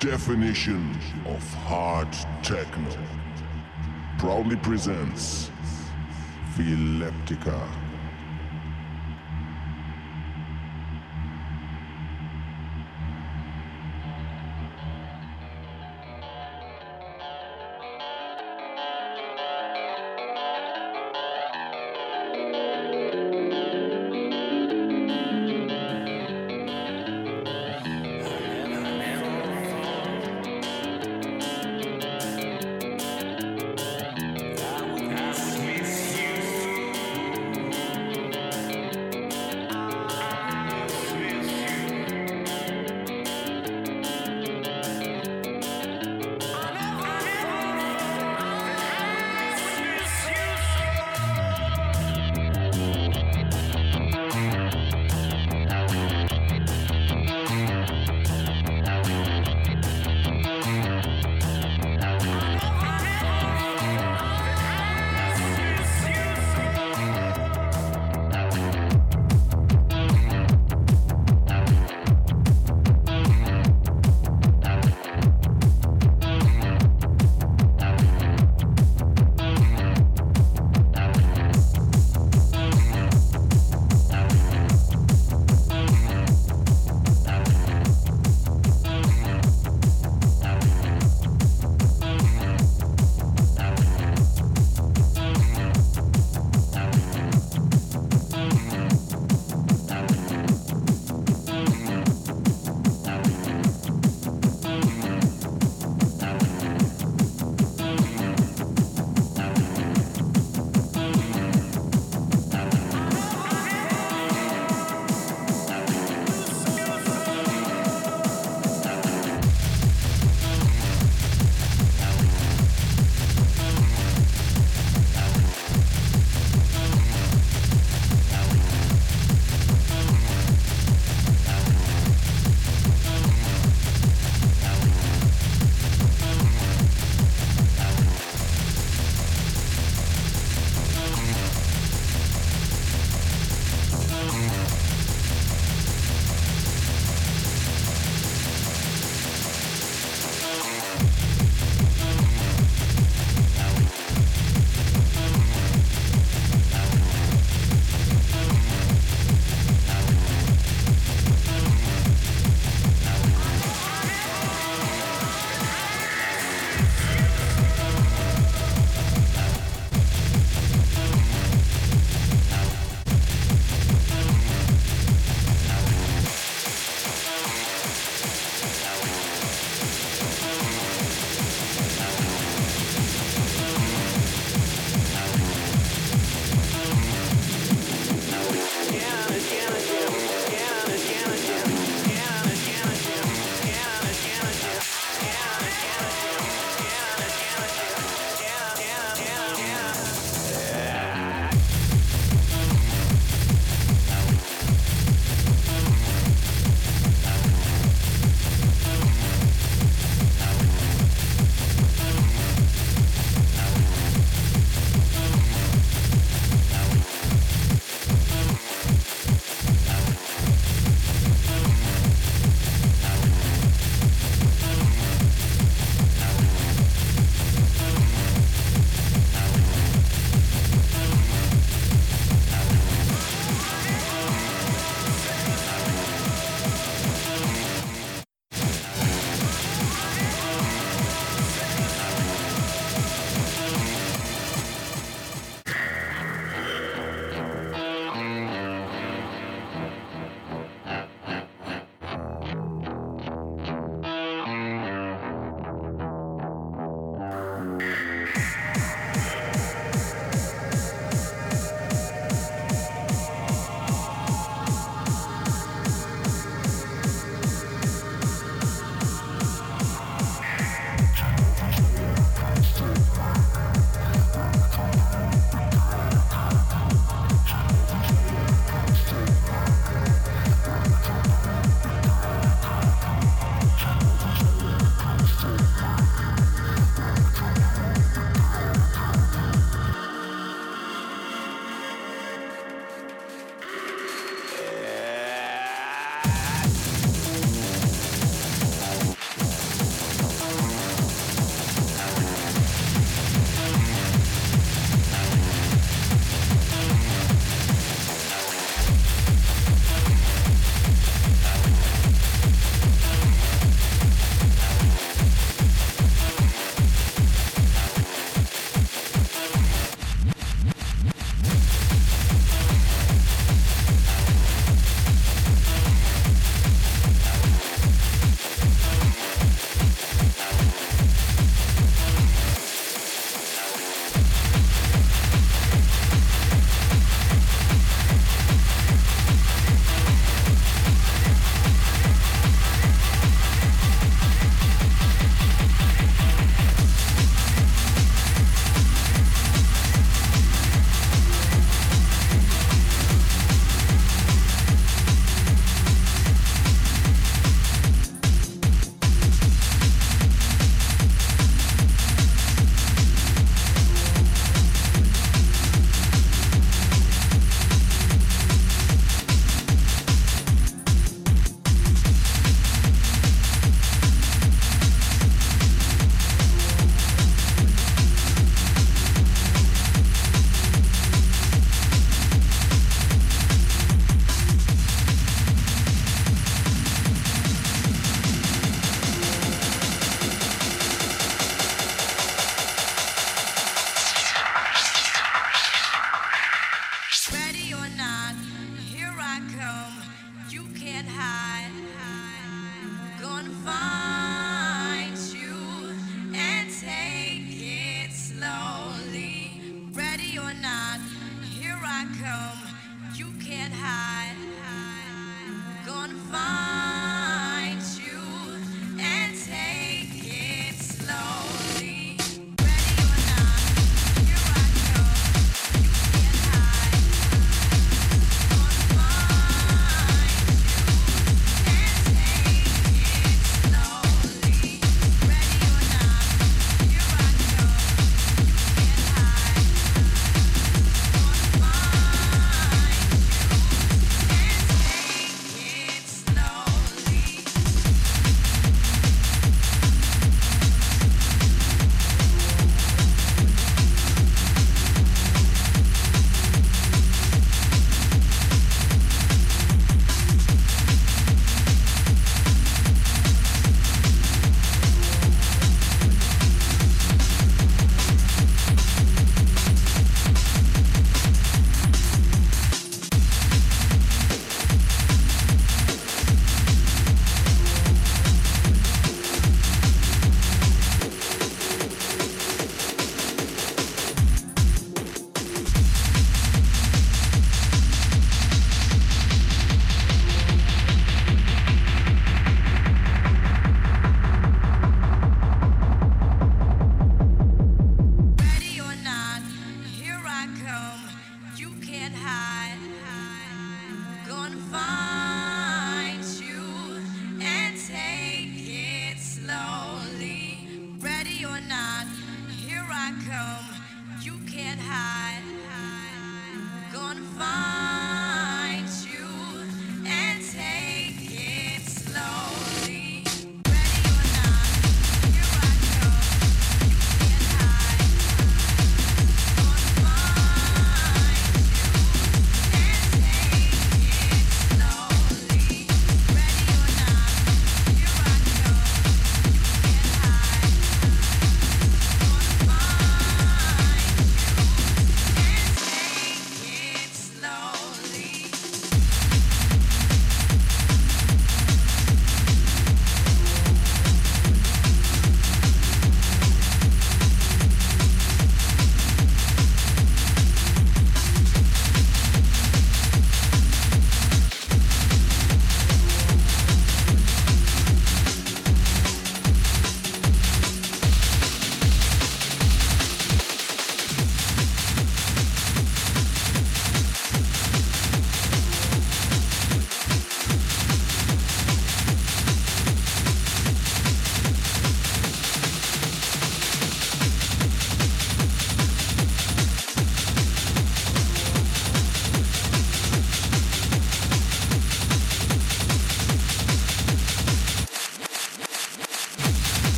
definition of hard techno proudly presents Phileptica.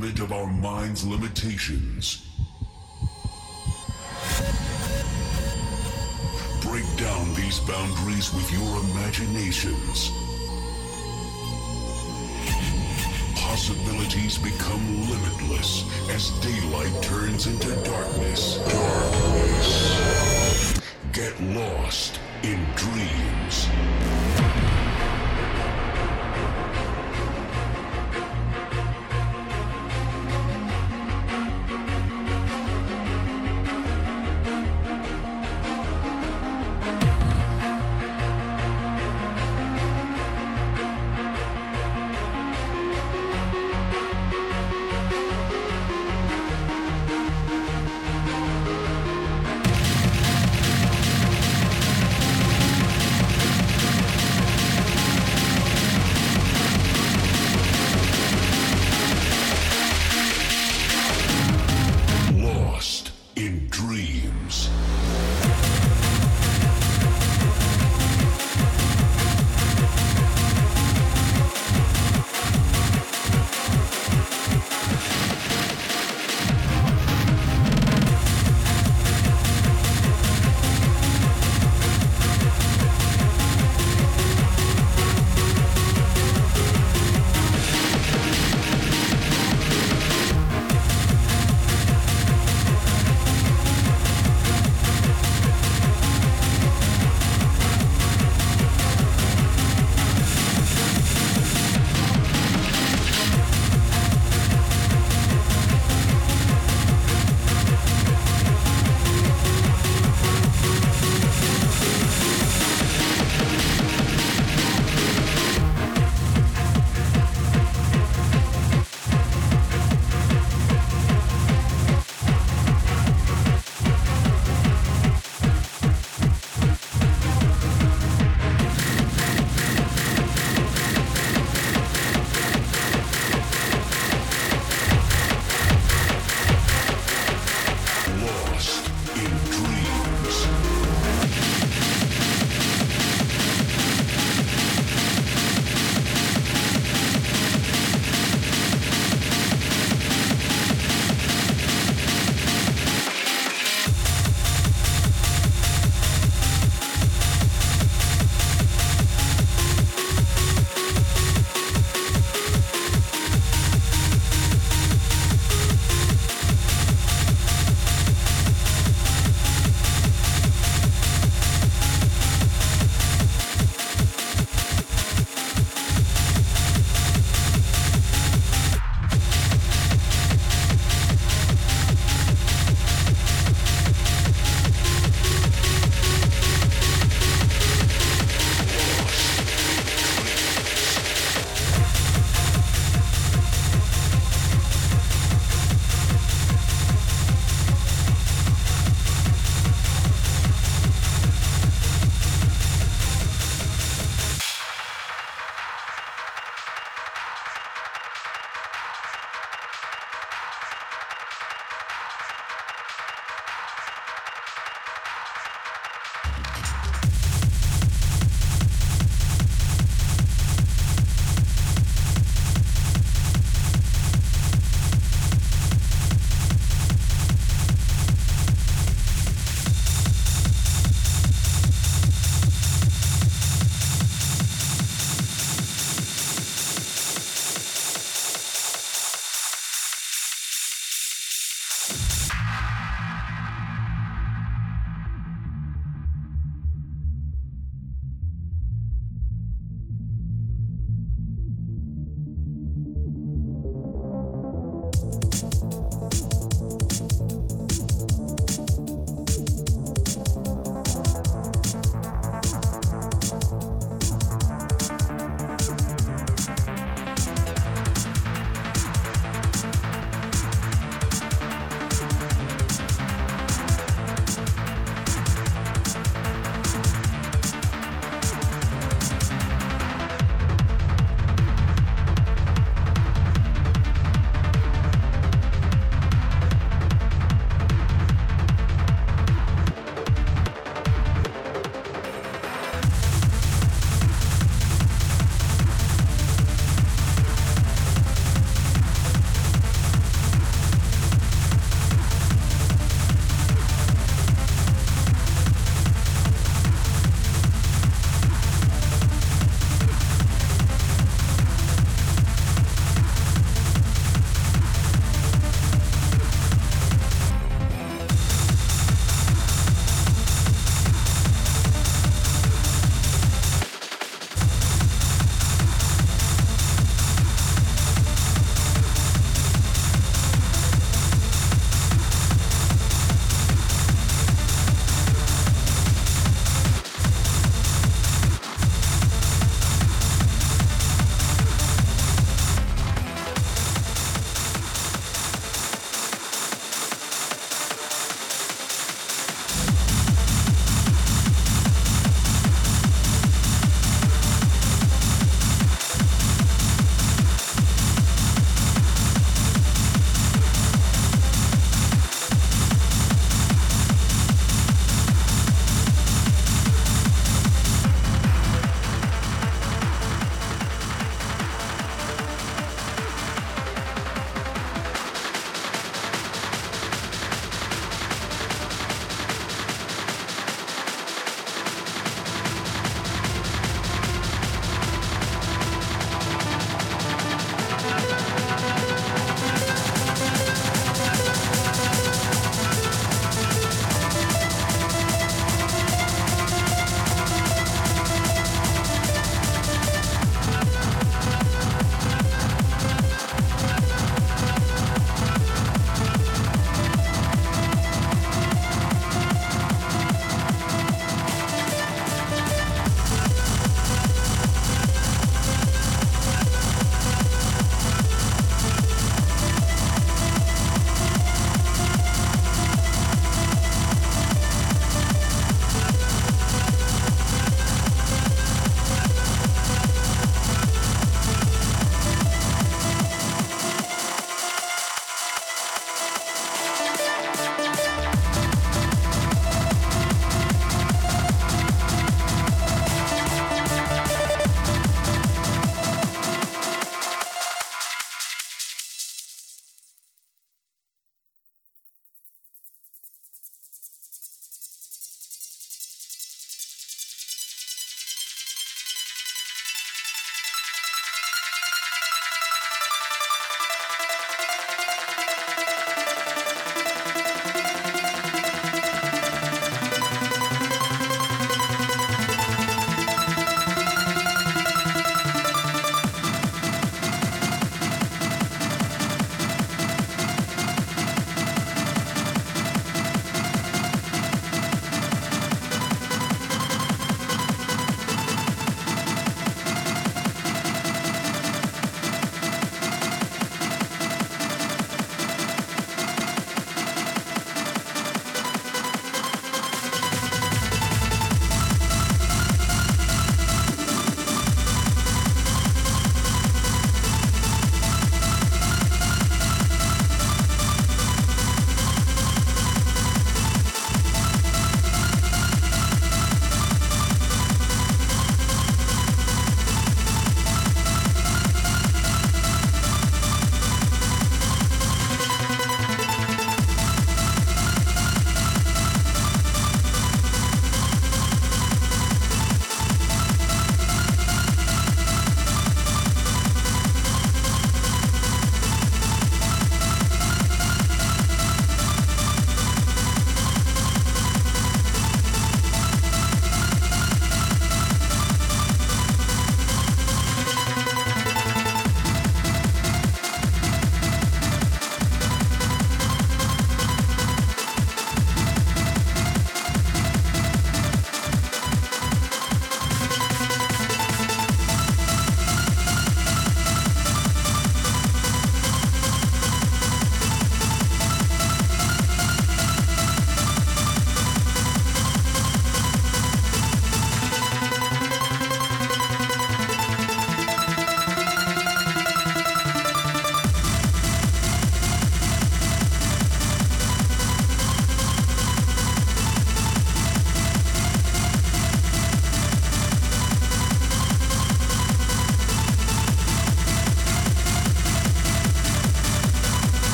Fundament of our mind's limitations. Break down these boundaries with your imaginations. Possibilities become limitless as daylight turns into darkness. Darkness. Get lost in dreams.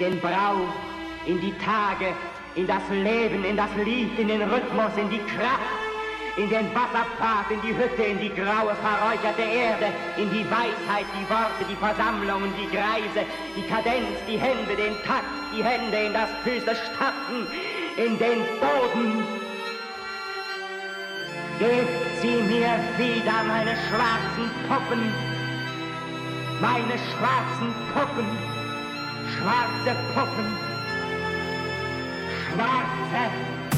Den Brauch, in die Tage, in das Leben, in das Lied, in den Rhythmus, in die Kraft, in den Wasserpfad, in die Hütte, in die graue, verräucherte Erde, in die Weisheit, die Worte, die Versammlungen, die Greise, die Kadenz, die Hände, den Takt, die Hände, in das Füße statten, in den Boden, Gebt sie mir wieder, meine schwarzen Puppen, meine schwarzen Puppen, schwarze Puppen, schwarze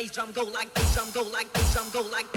bass drum go like bass drum go like bass drum go like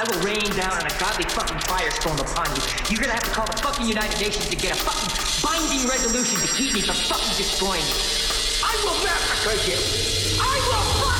I will rain down on a godly fucking firestorm upon you. You're gonna have to call the fucking United Nations to get a fucking binding resolution to keep me from fucking destroying you. I will massacre you. I will fuck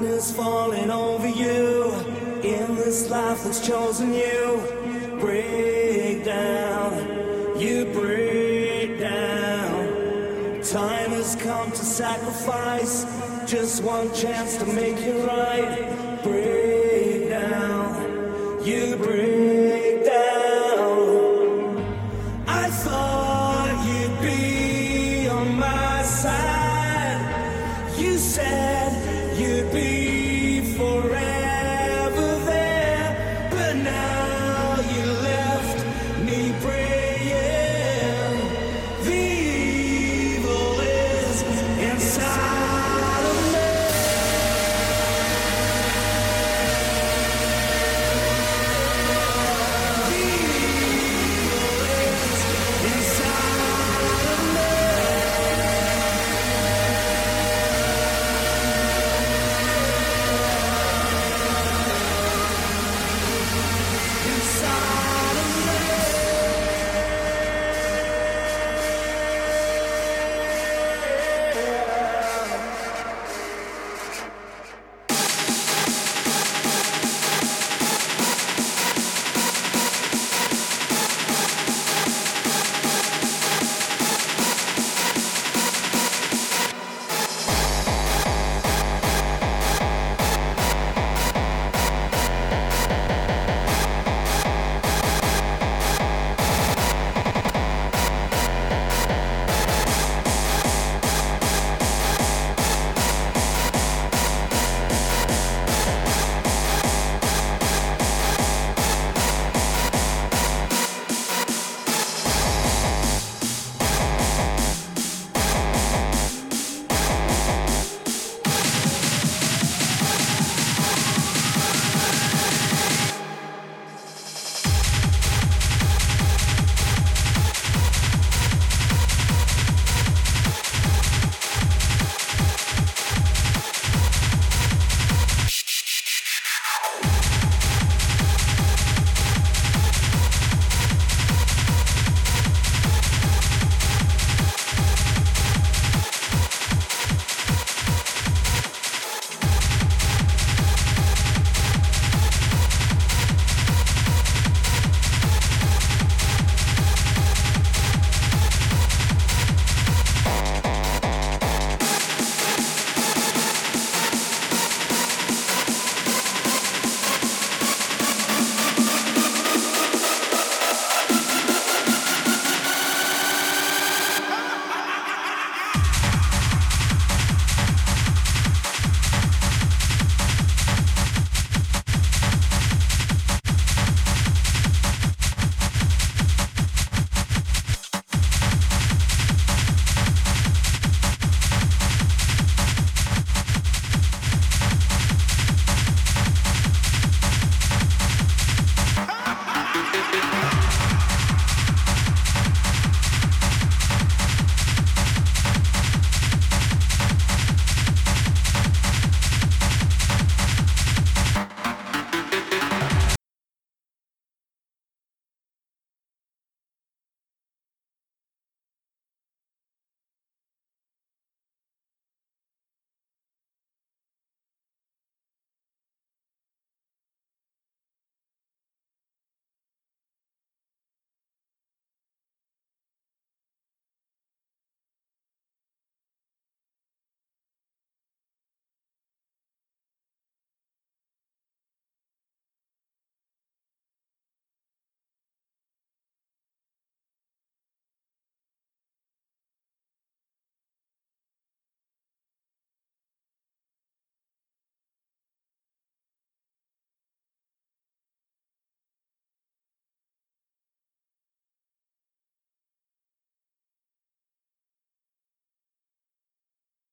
darkness falling over you in this life that's chosen you. Break down, you break down. Time has come to sacrifice just one chance to make